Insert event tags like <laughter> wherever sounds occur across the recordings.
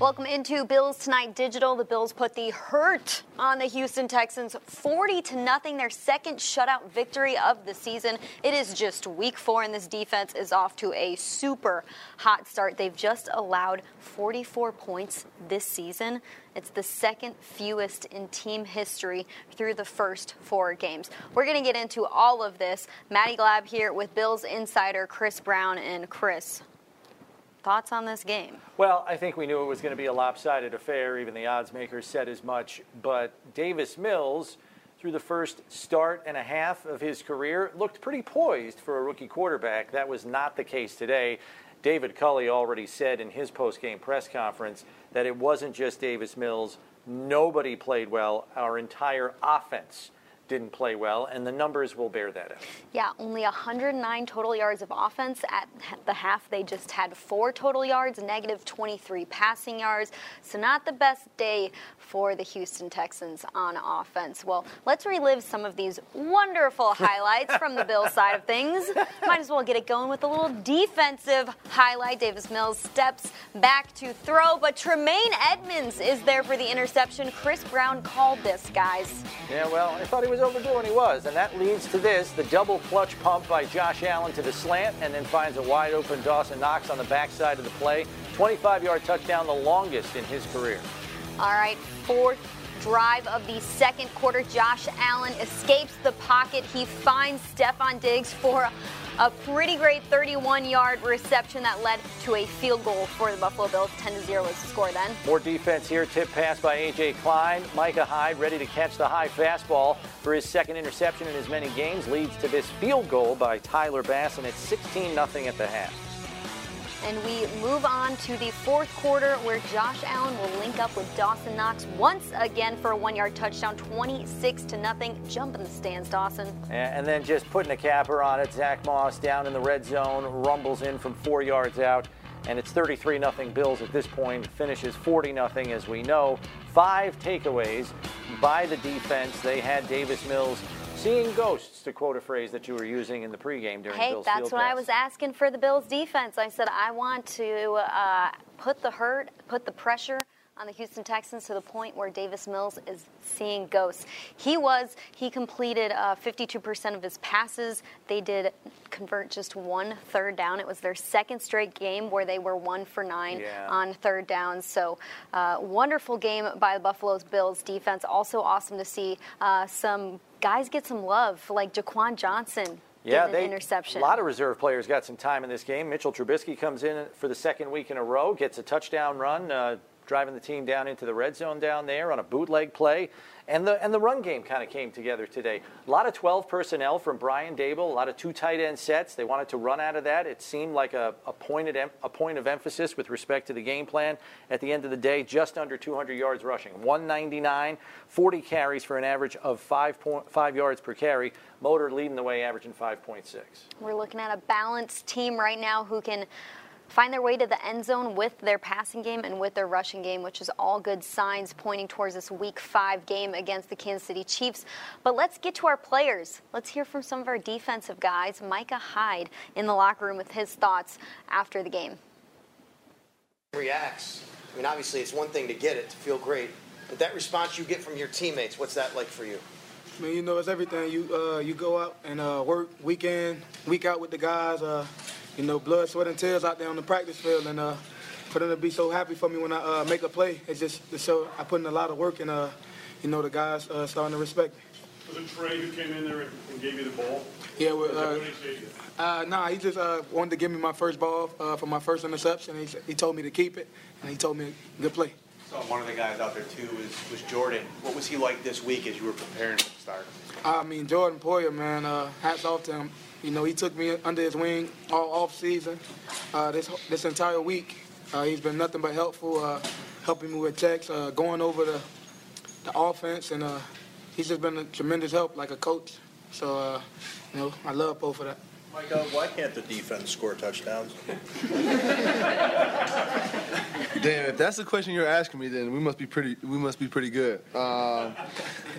Welcome into Bills Tonight Digital. The Bills put the hurt on the Houston Texans 40 to nothing, their second shutout victory of the season. It is just week 4 and this defense is off to a super hot start. They've just allowed 44 points this season. It's the second fewest in team history through the first 4 games. We're going to get into all of this. Maddie Glab here with Bills insider Chris Brown and Chris Thoughts on this game? Well, I think we knew it was going to be a lopsided affair. Even the odds makers said as much. But Davis Mills, through the first start and a half of his career, looked pretty poised for a rookie quarterback. That was not the case today. David Culley already said in his post-game press conference that it wasn't just Davis Mills. Nobody played well. Our entire offense didn't play well, and the numbers will bear that out. Yeah, only 109 total yards of offense at the half. They just had four total yards, negative 23 passing yards. So, not the best day for the Houston Texans on offense. Well, let's relive some of these wonderful <laughs> highlights from the Bills side of things. Might as well get it going with a little defensive highlight. Davis Mills steps back to throw, but Tremaine Edmunds is there for the interception. Chris Brown called this, guys. Yeah, well, I thought he was overdue, and he was. And that leads to this the double clutch pump by Josh Allen to the slant, and then finds a wide open Dawson Knox on the backside of the play. 25 yard touchdown, the longest in his career. All right, fourth drive of the second quarter. Josh Allen escapes the pocket. He finds Stefon Diggs for a pretty great 31 yard reception that led to a field goal for the Buffalo Bills. 10 to 0 was the score then. More defense here. Tip pass by A.J. Klein. Micah Hyde ready to catch the high fastball for his second interception in as many games. Leads to this field goal by Tyler Bass, and it's 16 0 at the half. And we move on to the fourth quarter where Josh Allen will link up with Dawson Knox once again for a one yard touchdown, 26 to nothing. Jump in the stands, Dawson. And then just putting a capper on it, Zach Moss down in the red zone, rumbles in from four yards out. And it's 33 0 Bills at this point, finishes 40 0 as we know. Five takeaways by the defense. They had Davis Mills Seeing ghosts, to quote a phrase that you were using in the pregame during hey, Bill's Hey, that's what pass. I was asking for the Bills defense. I said I want to uh, put the hurt, put the pressure on the Houston Texans to the point where Davis Mills is seeing ghosts. He was, he completed uh, 52% of his passes. They did convert just one third down. It was their second straight game where they were one for nine yeah. on third down. So, uh, wonderful game by the Buffalo's Bills defense. Also, awesome to see uh, some guys get some love, like Jaquan Johnson yeah, they, interception. A lot of reserve players got some time in this game. Mitchell Trubisky comes in for the second week in a row, gets a touchdown run. Uh, driving the team down into the red zone down there on a bootleg play. And the, and the run game kind of came together today. A lot of 12 personnel from Brian Daboll, a lot of two tight end sets. They wanted to run out of that. It seemed like a, a, pointed, a point of emphasis with respect to the game plan. At the end of the day, just under 200 yards rushing. 199, 40 carries for an average of 5.5 yards per carry. Motor leading the way, averaging 5.6. We're looking at a balanced team right now who can find their way to the end zone with their passing game and with their rushing game, which is all good signs pointing towards this week five game against the Kansas City Chiefs. But let's get to our players. Let's hear from some of our defensive guys. Micah Hyde in the locker room with his thoughts after the game. Reacts. I mean, obviously, it's one thing to get it, to feel great, but that response you get from your teammates, what's that like for you? I mean, you know, it's everything. You uh, you go out and uh, work week in, week out with the guys. Uh, you know, blood, sweat, and tears out there on the practice field, and uh, for them to be so happy for me when I uh, make a play, it's just to show I put in a lot of work, and uh, you know, the guys uh, starting to respect me. Was it Trey who came in there and gave you the ball? Yeah, well, uh, uh, nah, he just uh, wanted to give me my first ball uh, for my first interception. He, he told me to keep it, and he told me good play. So one of the guys out there too was, was Jordan. What was he like this week as you were preparing for the start? I mean, Jordan Poyer, man, uh, hats off to him. You know, he took me under his wing all off season. Uh, this this entire week, uh, he's been nothing but helpful, uh, helping me with checks, uh, going over the the offense, and uh, he's just been a tremendous help, like a coach. So, uh, you know, I love both of that. Micah, why can't the defense score touchdowns? Damn, if that's the question you're asking me, then we must be pretty. We must be pretty good. Um,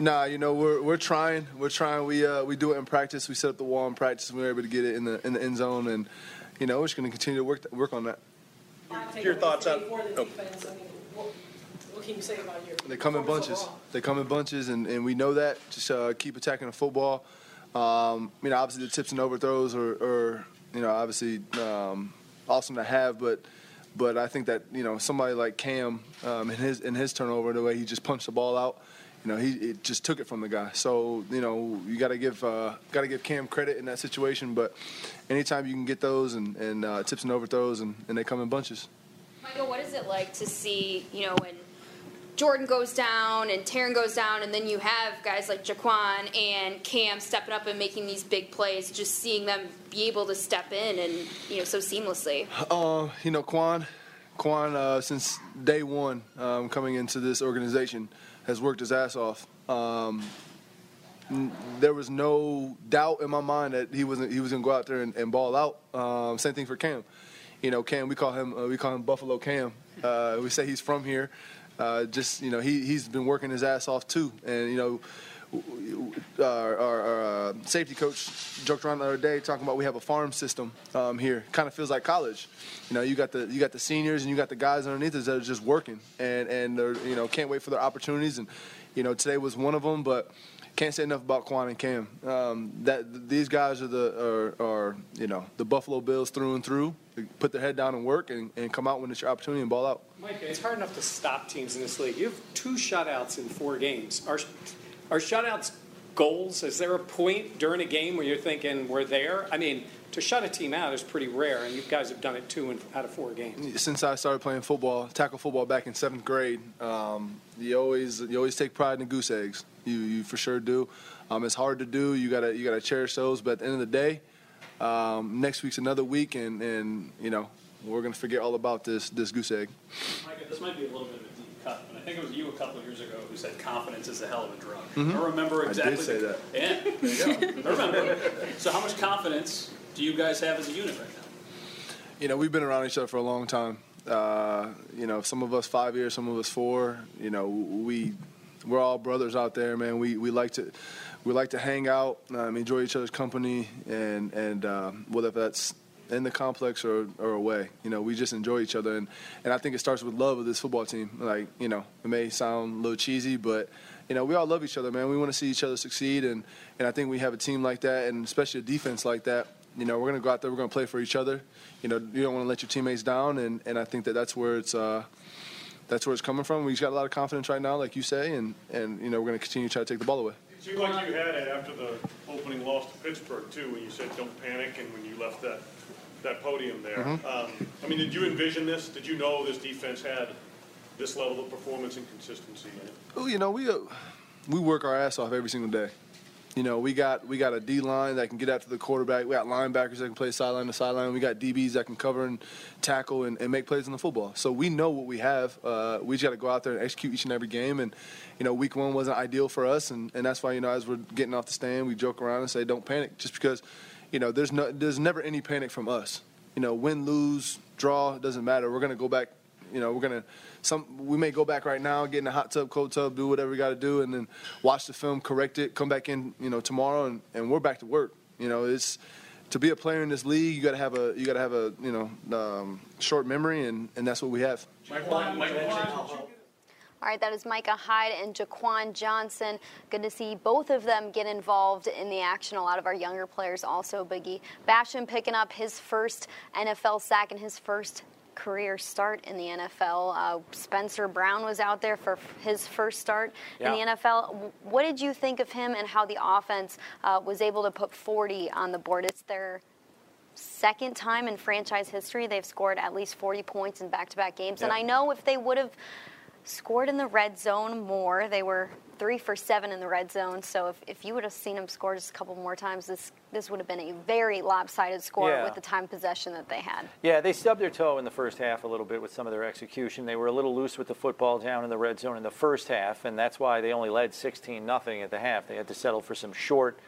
nah, you know we're we're trying. We're trying. We uh, we do it in practice. We set up the wall in practice. and We were able to get it in the in the end zone, and you know we're just going to continue to work work on that. Your, your thoughts on? Oh. can you say about your? They come in bunches. They come in bunches, and, and we know that. Just uh, keep attacking the football. Um, you know, obviously the tips and overthrows are, are you know, obviously um, awesome to have, but but I think that you know somebody like Cam um, in his in his turnover, the way he just punched the ball out, you know, he just took it from the guy. So you know, you got to give uh, got to give Cam credit in that situation. But anytime you can get those and, and uh, tips and overthrows, and, and they come in bunches. Michael, what is it like to see, you know, when Jordan goes down and Taron goes down, and then you have guys like Jaquan and Cam stepping up and making these big plays, just seeing them be able to step in and, you know, so seamlessly? Uh, you know, Quan, Quan, uh, since day one um, coming into this organization, has worked his ass off. Um, there was no doubt in my mind that he wasn't he was gonna go out there and, and ball out. Um, same thing for Cam. You know, Cam, we call him uh, we call him Buffalo Cam. Uh, we say he's from here. Uh, just you know, he he's been working his ass off too, and you know. Our, our, our uh, safety coach joked around the other day talking about we have a farm system um, here. Kind of feels like college. You know, you got the you got the seniors and you got the guys underneath us that are just working and and they're you know can't wait for their opportunities. And you know, today was one of them, but can't say enough about Quan and Cam. Um, that these guys are the are, are you know the Buffalo Bills through and through. They put their head down and work and, and come out when it's your opportunity and ball out. Mike, it's hard enough to stop teams in this league. You have two shutouts in four games. Are, are shutouts goals? Is there a point during a game where you're thinking we're there? I mean, to shut a team out is pretty rare, and you guys have done it two in, out of four games. since I started playing football, tackle football back in seventh grade, um, you always you always take pride in the goose eggs. You you for sure do. Um, it's hard to do. You gotta you gotta cherish those. But at the end of the day, um, next week's another week, and and you know we're gonna forget all about this this goose egg. Micah, this might be a little bit of a deep cut, but I think it was you a couple of years ago who said confidence is a hell of a drug. Mhm. I remember exactly. I did exactly. say the- that. Yeah, there you go. I remember. So how much confidence do you guys have as a unit right now? You know, we've been around each other for a long time. Uh, you know, some of us five years, some of us four. You know, we we're all brothers out there, man. We we like to we like to hang out, um, enjoy each other's company, and and uh, whether that's in the complex or, or away, you know, we just enjoy each other, and and I think it starts with love of this football team. Like, you know, it may sound a little cheesy, but you know, we all love each other, man. We want to see each other succeed, and and I think we have a team like that, and especially a defense like that. You know, we're gonna go out there, we're gonna play for each other. You know, you don't want to let your teammates down, and, and I think that that's where it's uh, that's where it's coming from. We just got a lot of confidence right now, like you say, and and you know, we're gonna continue to try to take the ball away. It seemed like you had it after the opening loss to Pittsburgh too, when you said don't panic and when you left that, that podium there. Mhm. Um, I mean, did you envision this? Did you know this defense had this level of performance and consistency in it? Well, you know, we uh, we work our ass off every single day. You know, we got we got a D line that can get after the quarterback. We got linebackers that can play sideline to sideline. We got DBs that can cover and tackle and, and make plays in the football. So we know what we have. Uh, we just got to go out there and execute each and every game. And you know, week one wasn't ideal for us, and, and that's why you know as we're getting off the stand, we joke around and say, "Don't panic," just because you know there's no there's never any panic from us. You know, win, lose, draw, doesn't matter. We're gonna go back. You know, we're gonna some we may go back right now, get in a hot tub, cold tub, do whatever we got to do, and then watch the film, correct it, come back in, you know, tomorrow, and, and we're back to work. You know, it's to be a player in this league, you got to have a you got to have a you know um, short memory, and, and that's what we have. All right, that is Micah Hyde and Jaquan Johnson. Good to see both of them get involved in the action. A lot of our younger players also. Boogie Basham picking up his first NFL sack and his first career start in the NFL. Uh, Spencer Brown was out there for his first start Yeah. in the NFL. What did you think of him and how the offense uh, was able to put 40 on the board? It's their second time in franchise history they've scored at least 40 points in back-to-back games. And I know if they would have scored in the red zone more, they were three for seven in the red zone. So if, if you would have seen them score just a couple more times, this this would have been a very lopsided score Yeah. with the time possession that they had. Yeah, they stubbed their toe in the first half a little bit with some of their execution. They were a little loose with the football down in the red zone in the first half, and that's why they only led 16 nothing at the half. They had to settle for some short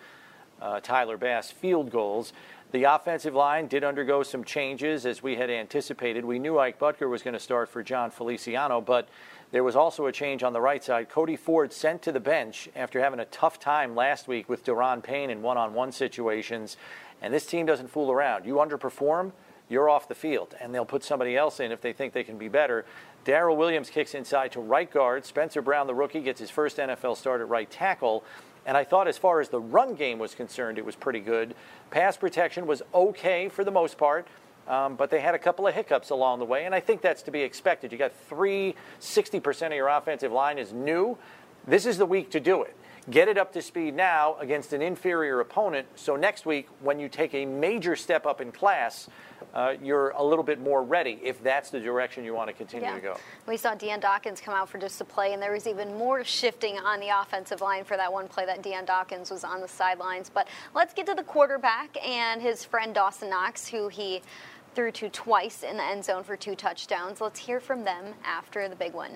uh, Tyler Bass field goals. The offensive line did undergo some changes as we had anticipated. We knew Ike Boettger was going to start for Jon Feliciano, but there was also a change on the right side. Cody Ford sent to the bench after having a tough time last week with Da'Ron Payne in one on one situations. And this team doesn't fool around. You underperform, you're off the field, and they'll put somebody else in if they think they can be better. Daryl Williams kicks inside to right guard. Spencer Brown, the rookie, gets his first NFL start at right tackle. And I thought, as far as the run game was concerned, it was pretty good. Pass protection was okay for the most part. Um, but they had a couple of hiccups along the way, and I think that's to be expected. You got three, 60% of your offensive line is new. This is the week to do it. Get it up to speed now against an inferior opponent. So next week, when you take a major step up in class, uh, you're a little bit more ready if that's the direction you want to continue Yeah. to go. We saw Dion Dawkins come out for just a play, and there was even more shifting on the offensive line for that one play that Dion Dawkins was on the sidelines. But let's get to the quarterback and his friend Dawson Knox, who he threw to twice in the end zone for two touchdowns. Let's hear from them after the big one.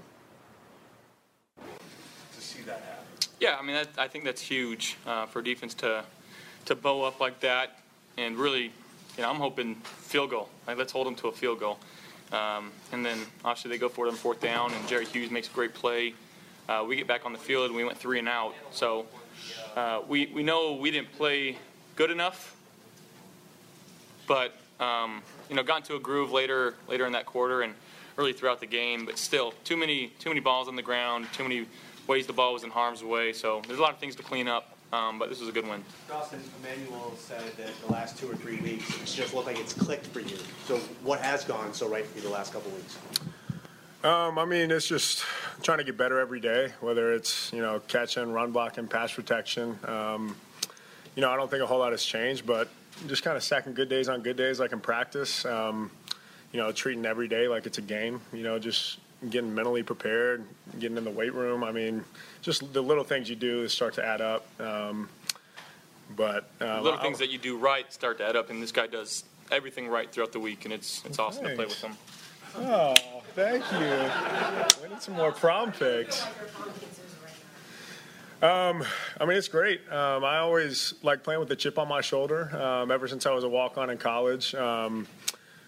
To see that happen. Yeah, I mean, that, I think that's huge uh, for defense to to bow up like that, and really, you know, I'm hoping field goal. Like, let's hold them to a field goal, um, and then obviously they go for it on fourth down, and Jerry Hughes makes a great play. Uh, we get back on the field, and we went three and out. So uh, we we know we didn't play good enough, but um, you know, got into a groove later later in that quarter and early throughout the game. But still, too many too many balls on the ground, too many ways the ball was in harm's way. So there's a lot of things to clean up. Um, but this was a good win. Dawson, Emmanuel said that the last two or three weeks, it's just looked like it's clicked for you. So what has gone so right for you the last couple weeks? Um, I mean, it's just trying to get better every day, whether it's, you know, catching, run blocking, pass protection. Um, you know, I don't think a whole lot has changed, but just kind of stacking good days on good days like in practice. Um, you know, treating every day like it's a game, you know, just getting mentally prepared, getting in the weight room. I mean, just the little things you do start to add up. Um, but uh, Little things that you do right start to add up, and this guy does everything right throughout the week, and it's it's awesome to play with him. Oh, thank you. We need some more prom pics. Um, I mean, it's great. Um, I always like playing with a chip on my shoulder. Um, ever since I was a walk-on in college, um,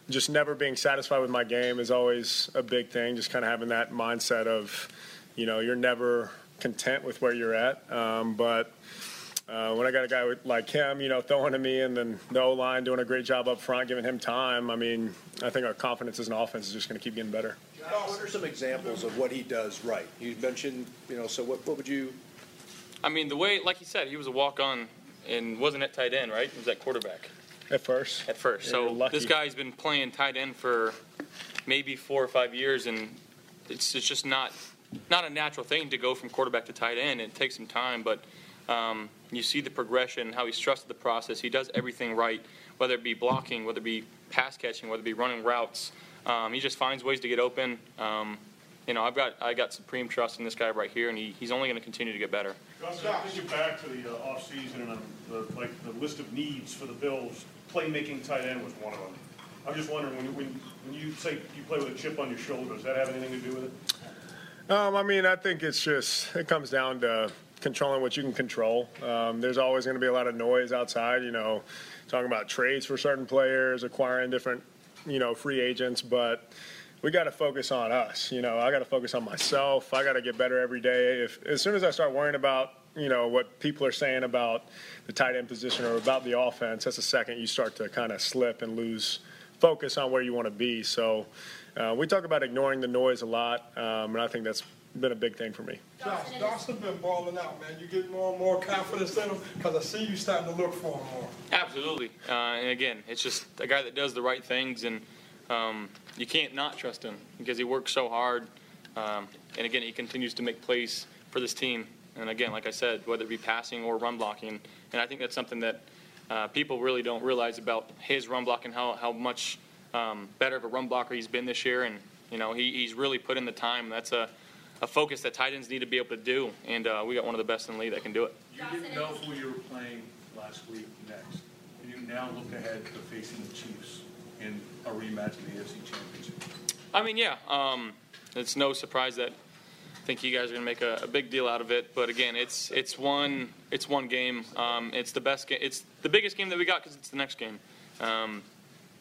just never being satisfied with my game is always a big thing. Just kind of having that mindset of, you know, you're never content with where you're at. Um, but uh, when I got a guy like him, you know, throwing to me, and then the O line doing a great job up front, giving him time. I mean, I think our confidence as an offense is just going to keep getting better. What are some examples of what he does right? You mentioned, you know, so what, what would you, I mean, the way, like he said, he was a walk on and wasn't at tight end, right? He was at quarterback. At first. At first. So this guy's been playing tight end for maybe four or five years, and it's, it's just not not a natural thing to go from quarterback to tight end. It takes some time, but um, you see the progression, how he's trusted the process. He does everything right, whether it be blocking, whether it be pass catching, whether it be running routes. Um, he just finds ways to get open. Um, you know, I've got I got supreme trust in this guy right here, and he, he's only going to continue to get better. Dustin, thinking back to the uh, offseason and the, like, the list of needs for the Bills, playmaking tight end was one of them. I'm just wondering, when, when, when you say you play with a chip on your shoulder, does that have anything to do with it? Um, I mean, I think it's just it comes down to controlling what you can control. Um, there's always going to be a lot of noise outside. You know, talking about trades for certain players, acquiring different, you know, free agents, but. We got to focus on us. You know, I got to focus on myself. I got to get better every day. If as soon as I start worrying about, you know, what people are saying about the tight end position or about the offense, that's the second you start to kind of slip and lose focus on where you want to be. So uh, we talk about ignoring the noise a lot, um, and I think that's been a big thing for me. Josh, Dawson been balling out, man. You get more and more confidence in him because I see you starting to look for him more. Absolutely. Uh, and again, it's just a guy that does the right things, and um, you can't not trust him because he works so hard. Um, and again, he continues to make plays for this team. And again, like I said, whether it be passing or run blocking, and I think that's something that uh, people really don't realize about his run blocking, how, how much um, better of a run blocker he's been this year. And, you know, he, he's really put in the time. That's a, a focus that tight ends need to be able to do. And uh, we got one of the best in the league that can do it. You didn't know who you were playing last week next. And you now look ahead to facing the Chiefs in a rematch of the AFC Championship. I mean, yeah, um, it's no surprise that I think you guys are going to make a, a big deal out of it. But again, it's it's one it's one game. Um, it's the best game. It's the biggest game that we got because it's the next game. Um,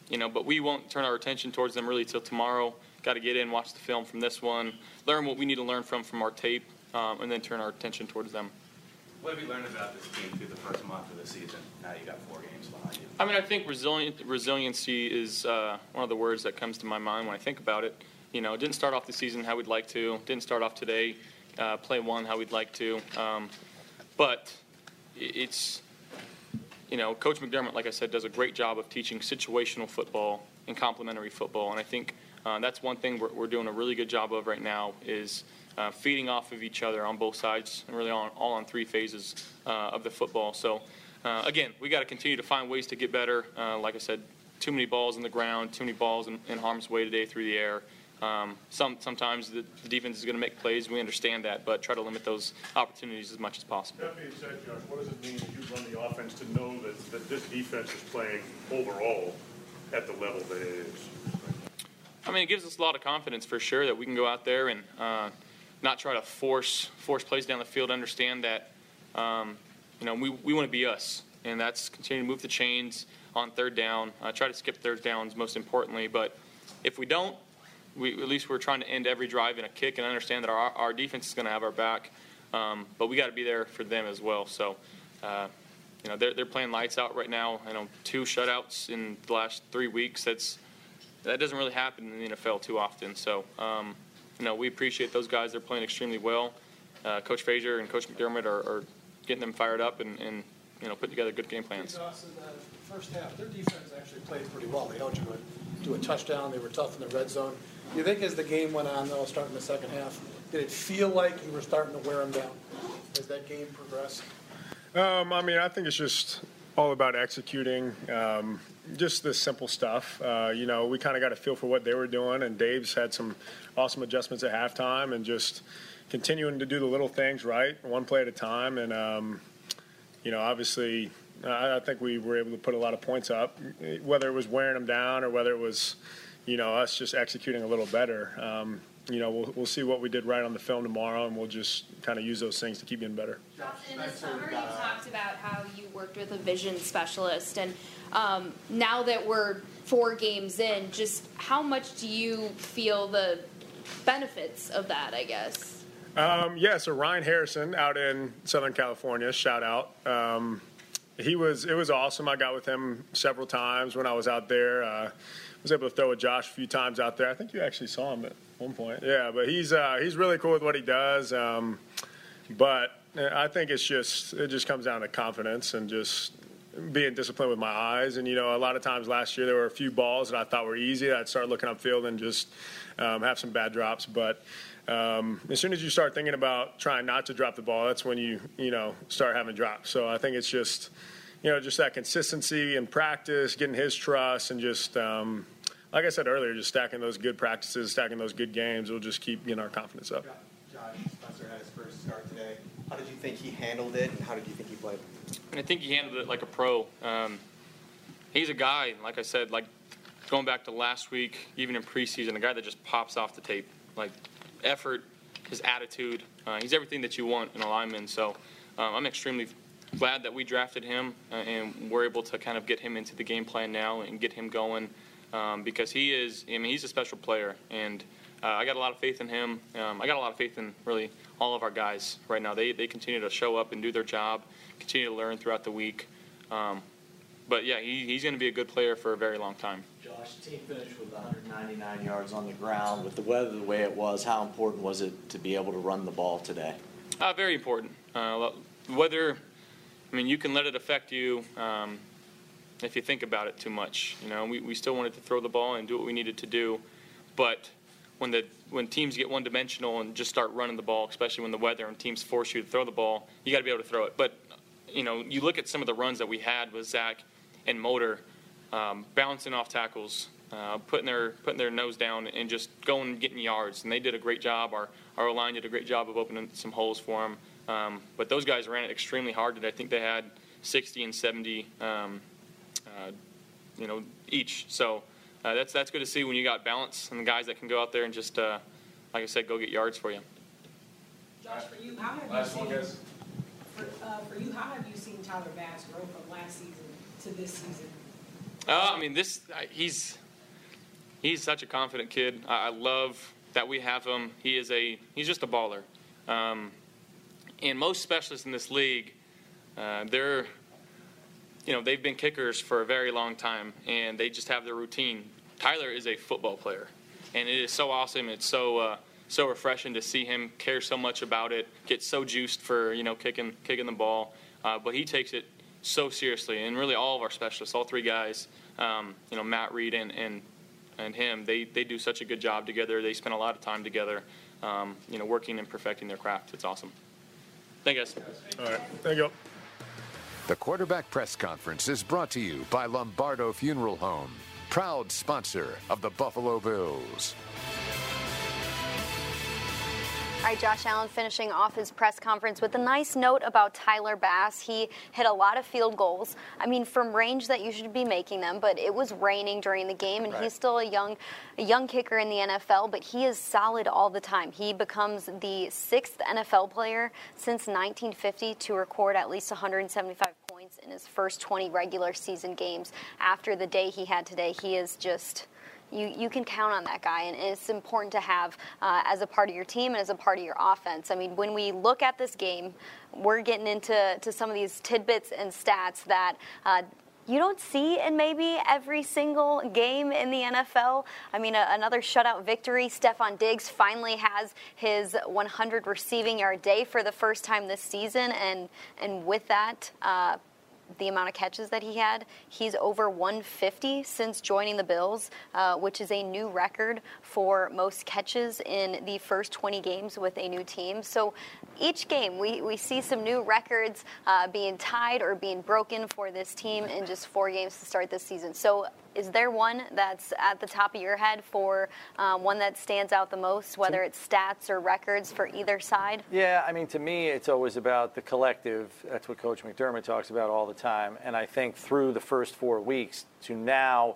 you know, but we won't turn our attention towards them really till tomorrow. Got to get in, watch the film from this one, learn what we need to learn from from our tape, um, and then turn our attention towards them. What have you learned about this team through the first month of the season? Now you got four games behind you. I mean, I think resilient, resiliency is uh, one of the words that comes to my mind when I think about it. You know, didn't start off the season how we'd like to. Didn't start off today, uh, play one how we'd like to. Um, but it's, you know, Coach McDermott, like I said, does a great job of teaching situational football and complementary football, and I think uh, that's one thing we're, we're doing a really good job of right now is uh, feeding off of each other on both sides, and really on, all on three phases uh, of the football. So, uh, again, we got to continue to find ways to get better. Uh, like I said, too many balls in the ground, too many balls in, in harm's way today through the air. Um, some sometimes the, the defense is going to make plays. We understand that, but try to limit those opportunities as much as possible. That being said, Josh, what does it mean that you run the offense to know that, that this defense is playing overall at the level that it is? I mean, it gives us a lot of confidence for sure that we can go out there and uh, not try to force force plays down the field. Understand that um, you know we, we want to be us, and that's continue to move the chains on third down. Uh, try to skip third downs most importantly, but if we don't, we at least we're trying to end every drive in a kick and understand that our our defense is going to have our back, um, but we got to be there for them as well. So. Uh, you know they're, they're playing lights out right now. You know two shutouts in the last three weeks. That's that doesn't really happen in the NFL too often. So, um, you know, we appreciate those guys. They're playing extremely well. Uh, Coach Frazier and Coach McDermott are, are getting them fired up and, and, you know, putting together good game plans. Dawson, uh, first half, their defense actually played pretty well. They held you to a touchdown. They were tough in the red zone. You think as the game went on, though, starting the second half, did it feel like you were starting to wear them down as that game progressed? Um, I mean, I think it's just all about executing, um, just the simple stuff. Uh, you know, we kind of got a feel for what they were doing, and Dabes had some awesome adjustments at halftime, and just continuing to do the little things right, one play at a time. And um, you know, obviously, I, I think we were able to put a lot of points up, whether it was wearing them down or whether it was, you know, us just executing a little better. Um, you know, we'll, we'll see what we did right on the film tomorrow, and we'll just kind of use those things to keep getting better. In the summer, you talked about how you worked with a vision specialist, and um, now that we're four games in, just how much do you feel the benefits of that? I guess. Um, yeah, so Ryan Harrison out in Southern California, shout out. Um, he was it was awesome. I got with him several times when I was out there. Uh, was able to throw with Josh a few times out there. I think you actually saw him at one point. Yeah, but he's uh, he's really cool with what he does. Um, but I think it's just it just comes down to confidence and just being disciplined with my eyes. And you know, a lot of times last year there were a few balls that I thought were easy. I'd start looking upfield and just um, have some bad drops, but. Um, as soon as you start thinking about trying not to drop the ball, that's when you you know start having drops. So I think it's just you know just that consistency and practice, getting his trust, and just um, like I said earlier, just stacking those good practices, stacking those good games will just keep getting our confidence up. Josh Spencer had his first start today. How did you think he handled it, and how did you think he played? I think he handled it like a pro. Um, he's a guy, like I said, like going back to last week, even in preseason, a guy that just pops off the tape. Like effort, his attitude. Uh, he's everything that you want in a lineman. So um, I'm extremely glad that we drafted him uh, and we're able to kind of get him into the game plan now and get him going um, because he is, I mean, he's a special player. And uh, I got a lot of faith in him. Um, I got a lot of faith in really all of our guys right now. They, they continue to show up and do their job, continue to learn throughout the week. Um, but yeah, he, he's going to be a good player for a very long time. Josh, the team finished with 199 yards on the ground. With the weather the way it was, how important was it to be able to run the ball today? Uh, very important. Uh, whether, I mean, you can let it affect you um, if you think about it too much. You know, we, we still wanted to throw the ball and do what we needed to do, but when the when teams get one dimensional and just start running the ball, especially when the weather and teams force you to throw the ball, you got to be able to throw it. But you know, you look at some of the runs that we had with Zach and Motor, um, bouncing off tackles, uh, putting their putting their nose down and just going and getting yards, and they did a great job. Our our line did a great job of opening some holes for them. Um, but those guys ran it extremely hard. I think they had 60 and 70, um, you know, each. So uh, that's that's good to see when you got balance and the guys that can go out there and just, uh, like I said, go get yards for you. Josh, for you, how have Last you one, seen, guys. for, uh, for you, how have you seen Tyler Bass grow from last season to this season? Uh, I mean, this I- he's he's such a confident kid. I, I love that we have him. He is a he's just a baller. Um, and most specialists in this league, uh, they're you know they've been kickers for a very long time, and they just have their routine. Tyler is a football player. and it is so awesome. It's so uh, so refreshing to see him care so much about it, get so juiced for you know kicking kicking the ball. Uh, but he takes it so seriously, and really all of our specialists, all three guys, um, you know Matt Reid and, and and him, they they do such a good job together. They spend a lot of time together, um, you know, working and perfecting their craft. It's awesome. Thank you guys. All right, thank you. The quarterback press conference is brought to you by Lombardo Funeral Home, proud sponsor of the Buffalo Bills. All right, Josh Allen finishing off his press conference with a nice note about Tyler Bass. He hit a lot of field goals. I mean, from range that you should be making them, but it was raining during the game, and Right. he's still a young, a young kicker in the NFL. But he is solid all the time. He becomes the sixth NFL player since 1950 to record at least 175 points in his first 20 regular season games. After the day he had today, he is just you, you can count on that guy, and it's important to have uh, as a part of your team and as a part of your offense. I mean, when we look at this game, we're getting into to some of these tidbits and stats that. Uh, you don't see in maybe every single game in the NFL. I mean, a, another shutout victory. Stefon Diggs finally has his 100 receiving yard day for the first time this season, and and with that, uh, the amount of catches that he had. He's over 150 since joining the Bills, uh, which is a new record for most catches in the first 20 games with a new team. So each game, we, we see some new records uh, being tied or being broken for this team in just four games to start this season. So is there one that's at the top of your head for um, one that stands out the most, whether it's stats or records for either side? Yeah, I mean, to me, it's always about the collective. That's what Coach McDermott talks about all the time. And I think through the first four weeks to now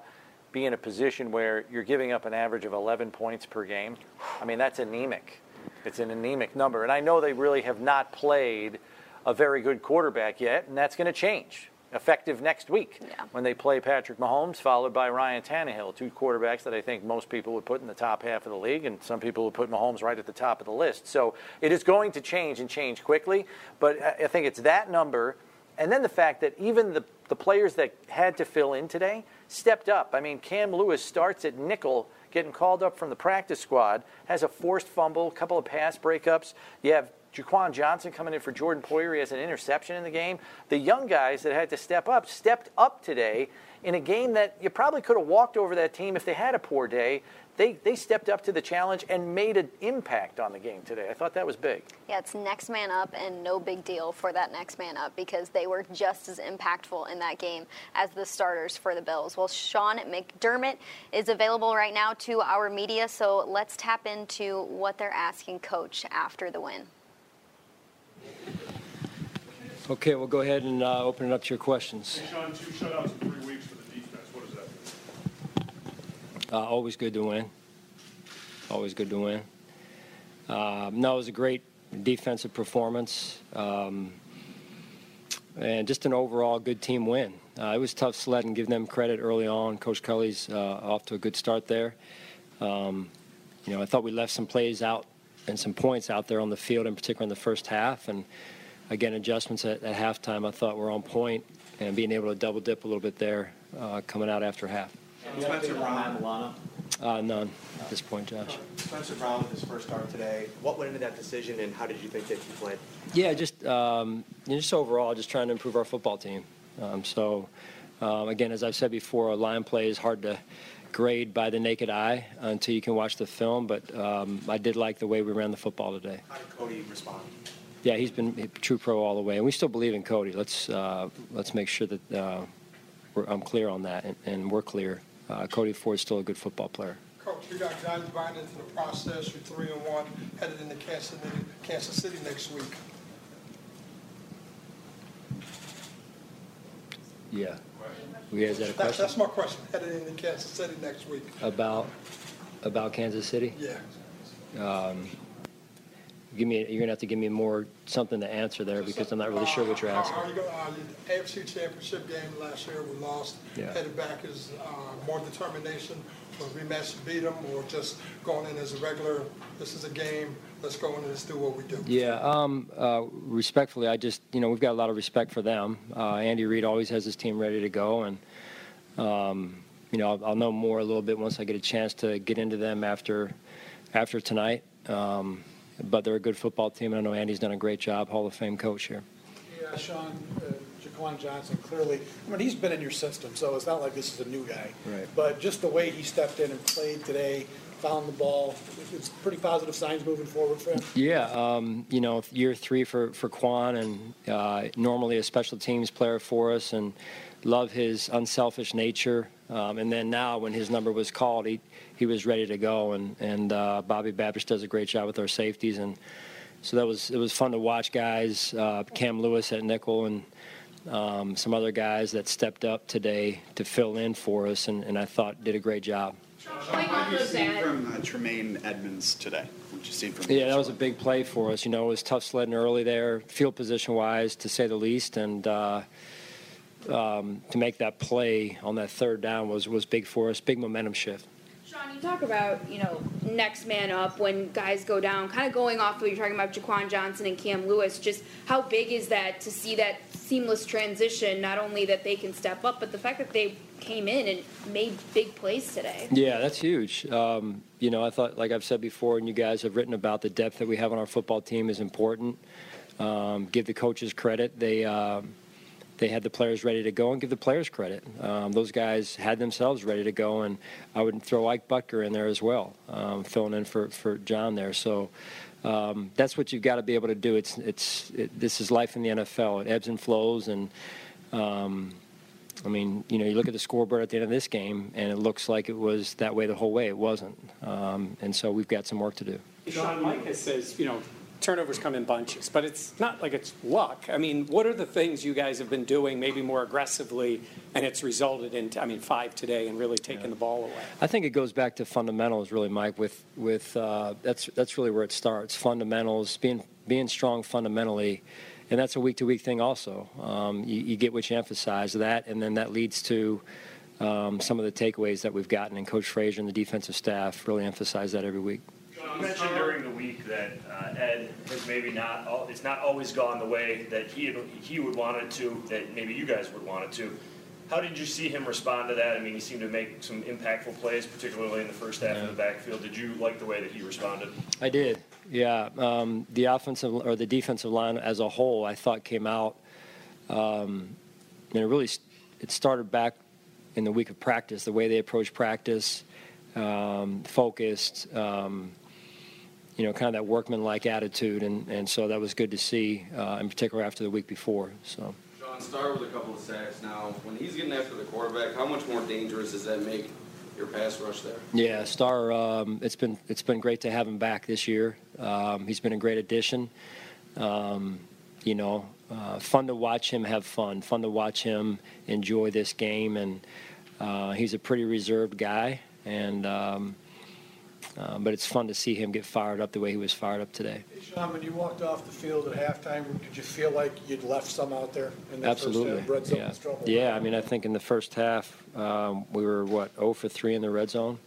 be in a position where you're giving up an average of 11 points per game, I mean, that's anemic. It's an anemic number. And I know they really have not played a very good quarterback yet, and that's going to change. Effective next week when they play Patrick Mahomes, followed by Ryan Tannehill, two quarterbacks that I think most people would put in the top half of the league, and some people would put Mahomes right at the top of the list. So it is going to change and change quickly, but I I think it's that number, and then the fact that even the, the players that had to fill in today stepped up. I mean, Cam Lewis starts at nickel, getting called up from the practice squad, has a forced fumble, a couple of pass breakups. You have Jaquan Johnson coming in for Jordan Poyer. He has an interception in the game. The young guys that had to step up stepped up today in a game that you probably could have walked over that team if they had a poor day. They, they stepped up to the challenge and made an impact on the game today. I thought that was big. Yeah, it's next man up and no big deal for that next man up because they were just as impactful in that game as the starters for the Bills. Well, Sean McDermott is available right now to our media, so let's tap into what they're asking Coach after the win. Okay, we'll go ahead and uh, open it up to your questions. Sean, two shutouts in three weeks for the defense. What does that mean? Uh, always good to win. Always good to win. Uh, no, it was a great defensive performance um, and just an overall good team win. Uh, it was tough sledding, give them credit early on. Coach Culley's uh, off to a good start there. Um, you know, I thought we left some plays out and some points out there on the field, in particular in the first half. And again, adjustments at, at halftime I thought were on point, and being able to double dip a little bit there uh, coming out after half. Spencer Brown. Uh, none at this point, Josh. Spencer Brown with his first start today. What went into that decision, and how did you think that he played? Yeah, just um, you know, just overall, just trying to improve our football team. Um, so, um, again, as I've said before, a line play is hard to grade by the naked eye until you can watch the film. But um, I did like the way we ran the football today. How did Cody respond? Yeah, he's been a true pro all the way, and we still believe in Cody. Let's uh, let's make sure that uh, we're, I'm clear on that, and, and we're clear. Uh, Cody Ford's still a good football player. Coach, you got guys buying into the process. You're three and one, headed into Kansas City, Kansas City next week. Yeah. We guys had a That's, question that's my question. Headed into Kansas City next week. about about Kansas City? Yeah. Um, give me. You're gonna have to give me more something to answer there because I'm not really sure what you're asking. Are you going, uh, the AFC Championship game last year, we lost. Yeah. Headed back is uh, more determination for a rematch to beat them, or just going in as a regular, this is a game, let's go in and let's do what we do. Yeah. Um, uh, respectfully, I just you know we've got a lot of respect for them. Uh, Andy Reid always has his team ready to go, and um, you know, I'll, I'll know more a little bit once I get a chance to get into them after after tonight. Um, but they're a good football team, and I know Andy's done a great job, Hall of Fame coach here. Yeah, Sean, uh, Jaquan Johnson, clearly, I mean, he's been in your system, so it's not like this is a new guy. Right. But just the way he stepped in and played today, found the ball, it's pretty positive signs moving forward for him. Yeah, um, you know, year three for for Quan, and uh, normally a special teams player for us, and love his unselfish nature. Um, and then now, when his number was called, he he was ready to go, and and uh, Bobby Babich does a great job with our safeties, and so that was it was fun to watch guys, uh, Cam Lewis at nickel, and um, some other guys that stepped up today to fill in for us, and, and I thought did a great job. What have you seen from uh, Tremaine Edmunds today? What you seen from? Yeah, that was a big play for us. You know, it was tough sledding early there, field position wise, to say the least, and uh, um, to make that play on that third down was was big for us. Big momentum shift. Sean, you talk about, you know, next man up when guys go down, kind of going off what you're talking about Jaquan Johnson and Cam Lewis. Just how big is that to see that seamless transition? Not only that they can step up, but the fact that they came in and made big plays today. Yeah, that's huge. Um, you know, I thought, like I've said before, and you guys have written about the depth that we have on our football team is important. Um, give the coaches credit. They. Um, they had the players ready to go and give the players credit. Um, those guys had themselves ready to go, and I would throw Ike Boettger in there as well, um, filling in for, for John there. So um, that's what you've got to be able to do. It's it's it, this is life in the NFL. It ebbs and flows, and I mean, you know, you look at the scoreboard at the end of this game, and it looks like it was that way the whole way. It wasn't, um, and so we've got some work to do. Sean Micah says, you know, turnovers come in bunches, but it's not like it's luck. I mean, what are the things you guys have been doing maybe more aggressively and it's resulted in, I mean, five today and really taking the ball away? I think it goes back to fundamentals, really, Mike. With with uh, that's that's really where it starts. Fundamentals, being being strong fundamentally, and that's a week to week thing. Also, um, you, you, get what you emphasize that, and then that leads to. Um, some of the takeaways that we've gotten, and Coach Frazier and the defensive staff really emphasize that every week. You mentioned during the week that uh, Ed has maybe not, all, it's not always gone the way that he, he would want it to, that maybe you guys would want it to. How did you see him respond to that? I mean, he seemed to make some impactful plays, particularly in the first half yeah. of the backfield. Did you like the way that he responded? I did. Yeah, um, the offensive or the defensive line as a whole, I thought came out. Um, and it really it started back in the week of practice, the way they approached practice, um, focused. Um, you know, kind of that workman-like attitude, and, and so that was good to see, uh, in particular after the week before. So. Star with a couple of sacks now. When he's getting after the quarterback, how much more dangerous does that make your pass rush there? Yeah, Star. Um, it's been it's been great to have him back this year. Um, he's been a great addition. Um, you know, uh, fun to watch him have fun. Fun to watch him enjoy this game, and uh, he's a pretty reserved guy, and um, but it's fun to see him get fired up the way he was fired up today. Hey, Sean, when you walked off the field at halftime, did you feel like you'd left some out there in the Absolutely. first half? yeah. Trouble? Yeah, I mean, I think in the first half, um, we were, what, 0 for 3 in the red zone.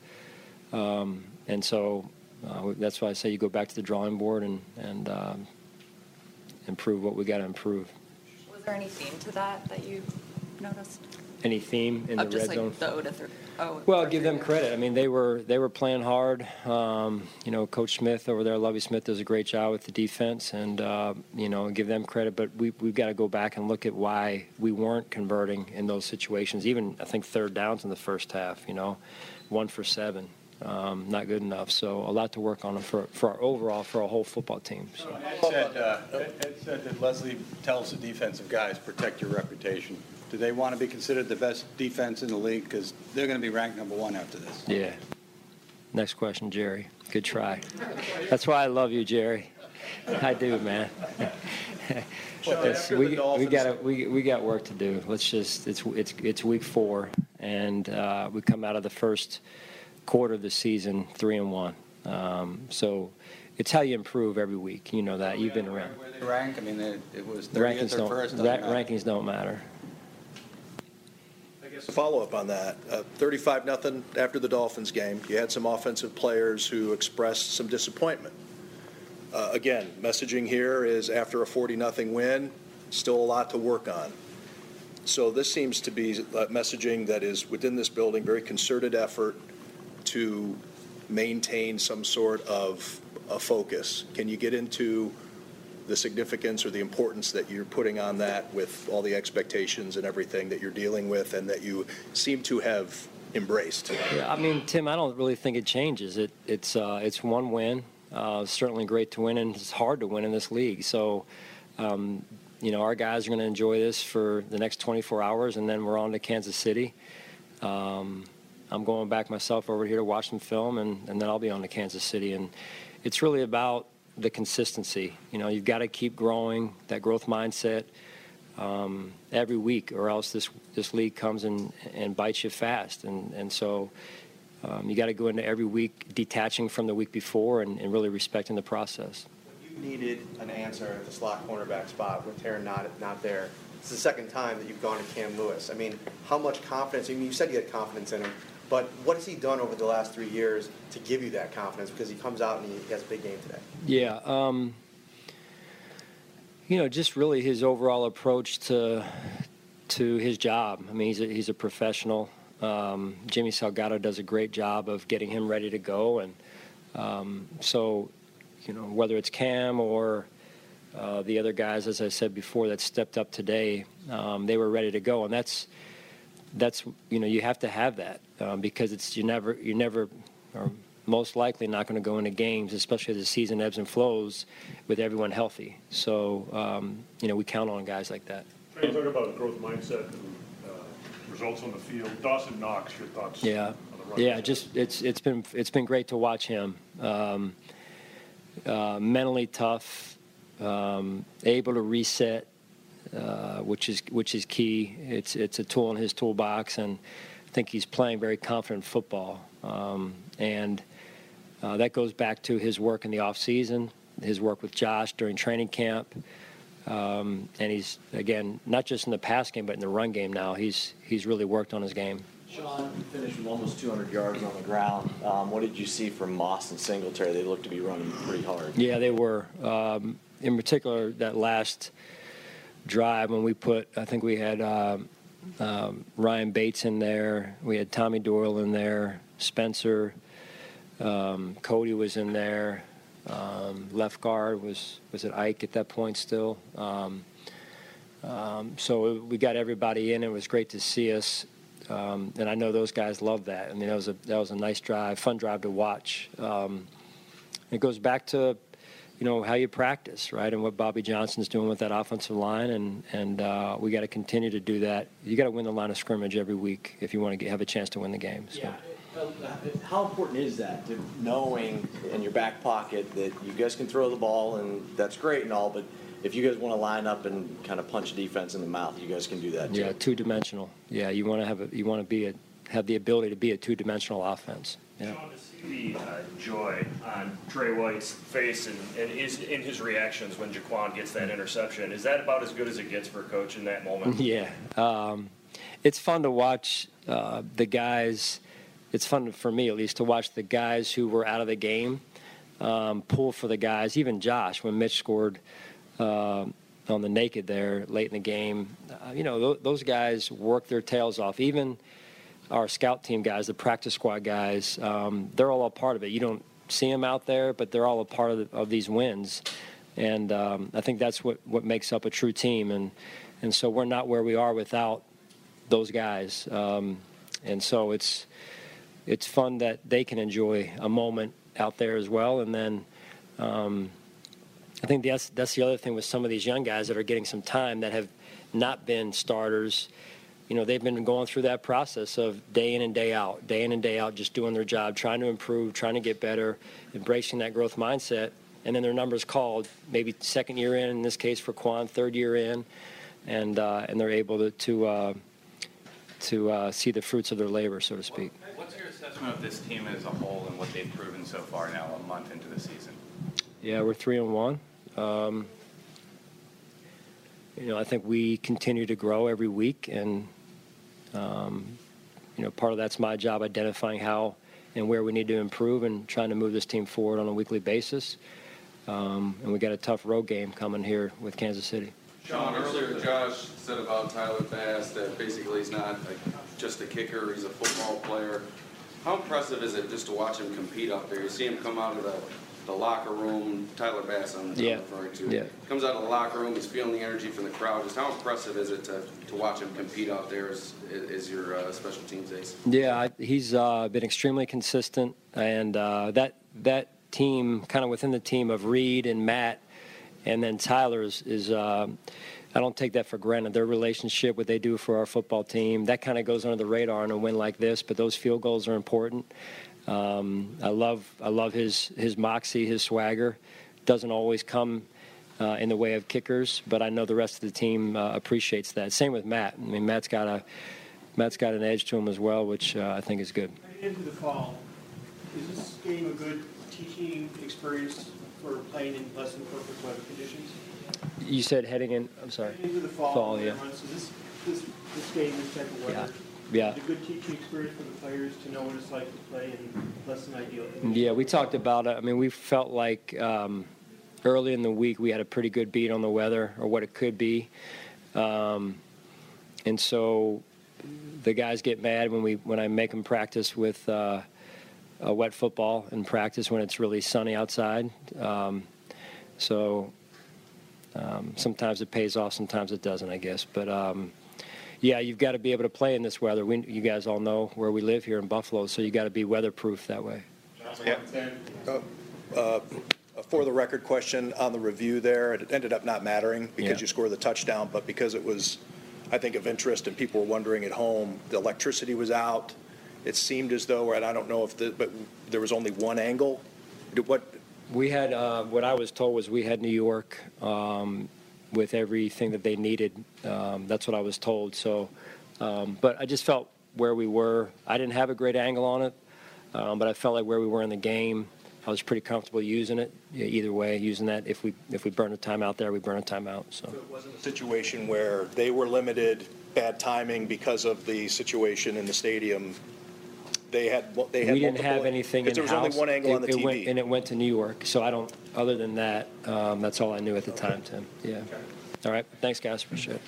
Um, and so uh, that's why I say you go back to the drawing board and, and um, improve what we got to improve. Was there any theme to that that you noticed? Any theme in of the red like zone? The 0 to 3. Oh, well, give them credit. I mean, they were they were playing hard. Um, you know, Coach Smith over there, Lovie Smith, does a great job with the defense, and uh, you know, give them credit. But we we've got to go back and look at why we weren't converting in those situations. Even I think third downs in the first half. You know, one for seven. Um, not good enough. So a lot to work on for, for our overall for our whole football team. So. Ed said, uh, Ed said that Leslie tells the defensive guys protect your reputation. Do they want to be considered the best defense in the league? Because they're going to be ranked number one after this. Yeah. Next question, Jerry. Good try. That's why I love you, Jerry. I do, man. <laughs> we, we got we, we got work to do. Let's just it's it's it's week four, and uh, we come out of the first quarter of the season three and one. Um, so it's how you improve every week. You know that you've been around. Where they rank? I mean, it, it was 30th the rankings or don't, first. Ra- rankings don't matter. To follow up on that, uh, 35 nothing after the Dolphins game. You had some offensive players who expressed some disappointment. Uh, again, messaging here is after a 40 nothing win, still a lot to work on. So this seems to be messaging that is within this building, very concerted effort to maintain some sort of a focus. Can you get into the significance or the importance that you're putting on that with all the expectations and everything that you're dealing with and that you seem to have embraced? Yeah, I mean, Tim, I don't really think it changes. It, it's uh, it's one win. Uh, certainly great to win, and it's hard to win in this league. So, um, you know, our guys are going to enjoy this for the next 24 hours, and then we're on to Kansas City. Um, I'm going back myself over here to watch some film, and, and then I'll be on to Kansas City. And it's really about the consistency. You know, you've got to keep growing that growth mindset um, every week, or else this this league comes and, and bites you fast. And and so um, you got to go into every week detaching from the week before and, and really respecting the process. You needed an answer at the slot cornerback spot with Taron not, not there. It's the second time that you've gone to Cam Lewis. I mean, how much confidence? I mean, you said you had confidence in him, but what has he done over the last three years to give you that confidence? Because he comes out and he has a big game today. Yeah. Um, you know, just really his overall approach to to his job. I mean, he's a, he's a professional. Um, Jimmy Salgado does a great job of getting him ready to go, and um, so you know whether it's Cam or uh, the other guys, as I said before, that stepped up today, um, they were ready to go, and that's that's you know you have to have that um, because it's you never you never or most likely not going to go into games, especially as the season ebbs and flows, with everyone healthy. So um, you know we count on guys like that. You talk about growth mindset and uh, results on the field. Dawson Knox, your thoughts? Yeah, on the yeah. game? Just it's it's been it's been great to watch him. Um, uh, mentally tough, um, able to reset, uh, which is which is key. It's it's a tool in his toolbox, and I think he's playing very confident football. Um, and uh, that goes back to his work in the off season, his work with Josh during training camp. Um, and he's again not just in the pass game, but in the run game now. He's he's really worked on his game. Sean, finished with almost 200 yards on the ground. Um, what did you see from Moss and Singletary? They looked to be running pretty hard. Yeah, they were. Um, in particular, that last drive when we put, I think we had um, um, Ryan Bates in there, we had Tommy Doyle in there, Spencer, um, Cody was in there, um, left guard was was it Ike at that point still. Um, um, so we got everybody in. It was great to see us. And I know those guys love that. I mean, that was a that was a nice drive, fun drive to watch. It goes back to, you know, how you practice, right, and what Bobby Johnson's doing with that offensive line, and and uh, we got to continue to do that. You got to win the line of scrimmage every week if you want to get, have a chance to win the game. So. Yeah. How important is that to knowing in your back pocket that you guys can throw the ball and that's great and all, but if you guys want to line up and kind of punch defense in the mouth, you guys can do that too. Yeah, two dimensional. Yeah, you want to have a, you want to be a, have the ability to be a two dimensional offense. Yeah. Sean, to see the uh, joy on Tre White's face and, and his, in his reactions when Jaquan gets that interception, is that about as good as it gets for a coach in that moment? <laughs> Yeah, um, it's fun to watch uh, the guys. It's fun for me, at least, to watch the guys who were out of the game um, pull for the guys. Even Josh, when Mitch scored uh, on the naked there late in the game, uh, you know th- those guys work their tails off. Even our scout team guys, the practice squad guys, um, they're all a part of it. You don't see them out there, but they're all a part of, the, of these wins. And um, I think that's what, what makes up a true team. And, and so we're not where we are without those guys. Um, and so it's, it's fun that they can enjoy a moment out there as well. And then um, I think that's, that's the other thing with some of these young guys that are getting some time that have not been starters you know they've been going through that process of day in and day out day in and day out just doing their job trying to improve trying to get better embracing that growth mindset and then their numbers called maybe second year in in this case for Quan third year in and uh, and they're able to to uh, to uh, see the fruits of their labor so to speak What's your assessment of this team as a whole and what they've proven so far now, a month into the season? Yeah, we're three and one. Um, you know, I think we continue to grow every week, and um, you know, part of that's my job identifying how and where we need to improve and trying to move this team forward on a weekly basis. Um, and we got a tough road game coming here with Kansas City. Sean, earlier Josh said about Tyler Bass that basically he's not like just a kicker, he's a football player. How impressive is it just to watch him compete out there? You see him come out of the, the locker room, Tyler Bass I'm, Yeah. referring to. Yeah. Comes out of the locker room, he's feeling the energy from the crowd. Just how impressive is it to, to watch him compete out there as, as your uh, special teams ace? Yeah, I, he's uh, been extremely consistent, and uh, that that team, kind of within the team of Reid and Matt, and then Tyler is. is uh, I don't take that for granted. Their relationship, what they do for our football team, that kind of goes under the radar in a win like this. But those field goals are important. Um, I love I love his his moxie, his swagger. Doesn't always come uh, in the way of kickers, but I know the rest of the team uh, appreciates that. Same with Matt. I mean, Matt's got a Matt's got an edge to him as well, which uh, I think is good. Into the fall, is this game a good teaching experience for playing in less than perfect weather conditions? You said heading in. I'm sorry. Into the fall, Fall, yeah. months, is this, this, this game, this type of weather? Yeah. It a good teaching experience for the players to know what it's like to play in less than ideal? Yeah, we talked about it. I mean, we felt like um, early in the week we had a pretty good beat on the weather or what it could be, um, and so the guys get mad when we when I make them practice with uh, a wet football and practice when it's really sunny outside. Um, so um, sometimes it pays off, sometimes it doesn't, I guess. But um, yeah, you've got to be able to play in this weather. We, you guys all know where we live here in Buffalo, so you got to be weatherproof that way. Uh, uh, For the record question on the review there, it ended up not mattering because Yeah. you scored the touchdown, but because it was, I think, of interest and people were wondering at home, the electricity was out. It seemed as though, and I don't know if the, but there was only one angle. What, We had uh, what I was told was we had New York um, with everything that they needed. Um, that's what I was told. So, um, but I just felt where we were. I didn't have a great angle on it, um, but I felt like where we were in the game. I was pretty comfortable using it. Either way, using that. If we if we burn a timeout there, we burn a timeout. So. it wasn't a situation where they were limited, bad timing because of the situation in the stadium. They had, they had we didn't multiple- have anything in Because there was only one angle it, on the it Went, TV. and it went to New York. So I don't. Other than that, um, that's all I knew at the time, Tim. Yeah. All right. Thanks, guys. Appreciate it.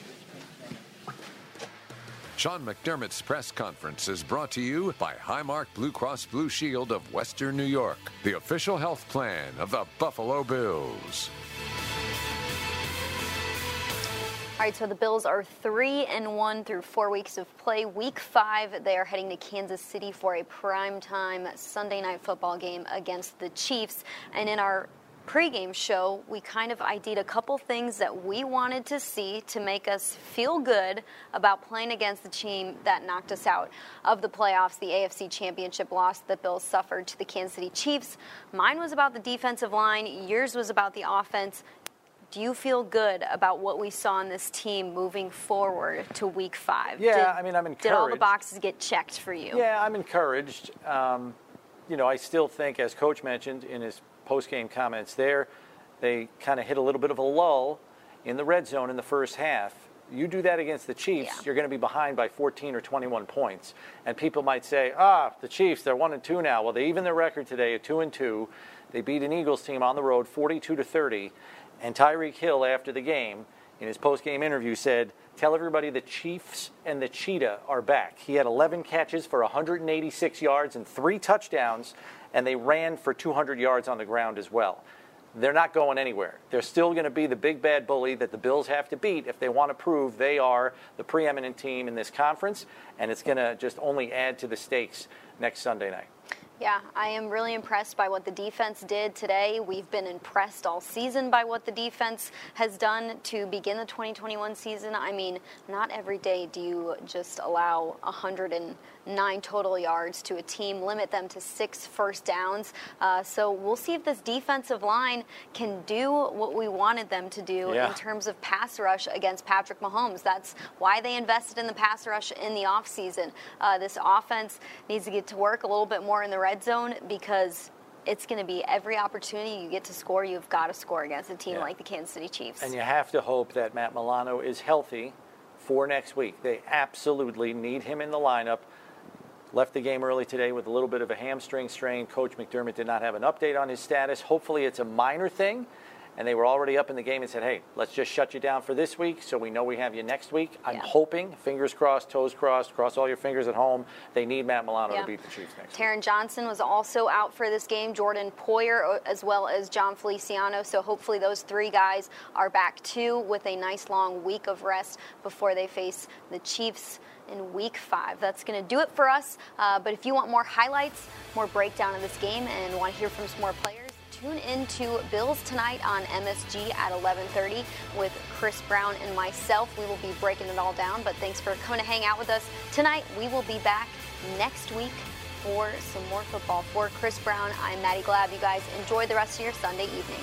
Sean McDermott's press conference is brought to you by Highmark Blue Cross Blue Shield of Western New York, the official health plan of the Buffalo Bills. All right, so the Bills are three and one through four weeks of play. Week five, they are heading to Kansas City for a primetime Sunday night football game against the Chiefs. And in our pregame show, we kind of ID'd a couple things that we wanted to see to make us feel good about playing against the team that knocked us out of the playoffs, the AFC Championship loss that Bills suffered to the Kansas City Chiefs. Mine was about the defensive line, yours was about the offense. Do you feel good about what we saw in this team moving forward to week five? Yeah, Did- I mean, I'm encouraged. Did all the boxes get checked for you? Yeah, I'm encouraged. Um, you know, I still think, as Coach mentioned in his post-game comments there, they kind of hit a little bit of a lull in the red zone in the first half. You do that against the Chiefs, you're going to be behind by 14 or 21 points, and people might say, "Ah, the Chiefs, they're one and two now." Well, they even their record today at two and two. They beat an Eagles team on the road, 42 to 30, and Tyreek Hill after the game in his post-game interview said, "Tell everybody the Chiefs and the Cheetah are back." He had 11 catches for 186 yards and three touchdowns, and they ran for 200 yards on the ground as well. They're not going anywhere. They're still going to be the big bad bully that the Bills have to beat if they want to prove they are the preeminent team in this conference, and it's going to just only add to the stakes next Sunday night. Yeah, I am really impressed by what the defense did today. We've been impressed all season by what the defense has done to begin the 2021 season. I mean, not every day do you just allow 109 total yards to a team, limit them to six first downs. Uh, so we'll see if this defensive line can do what we wanted them to do Yeah. in terms of pass rush against Patrick Mahomes. That's why they invested in the pass rush in the offseason. Uh, this offense needs to get to work a little bit more in the red zone because it's going to be every opportunity you get to score, you've got to score against a team Yeah. like the Kansas City Chiefs. And you have to hope that Matt Milano is healthy for next week. They absolutely need him in the lineup. Left the game early today with a little bit of a hamstring strain. Coach McDermott did not have an update on his status. Hopefully, it's a minor thing, and they were already up in the game and said, "Hey, let's just shut you down for this week, so we know we have you next week." I'm Yeah. hoping, fingers crossed, toes crossed, cross all your fingers at home. They need Matt Milano Yeah. to beat the Chiefs next. Taron Johnson was also out for this game, Jordan Poyer, uh, as well as Jon Feliciano. So hopefully those three guys are back too with a nice long week of rest before they face the Chiefs in week five. That's going to do it for us. Uh, but if you want more highlights, more breakdown of this game, and want to hear from some more players, tune into Bills tonight on MSG at 11:30 with Chris Brown and myself. We will be breaking it all down. But thanks for coming to hang out with us tonight. We will be back next week for some more football. For Chris Brown, I'm Maddie Glab. You guys enjoy the rest of your Sunday evening.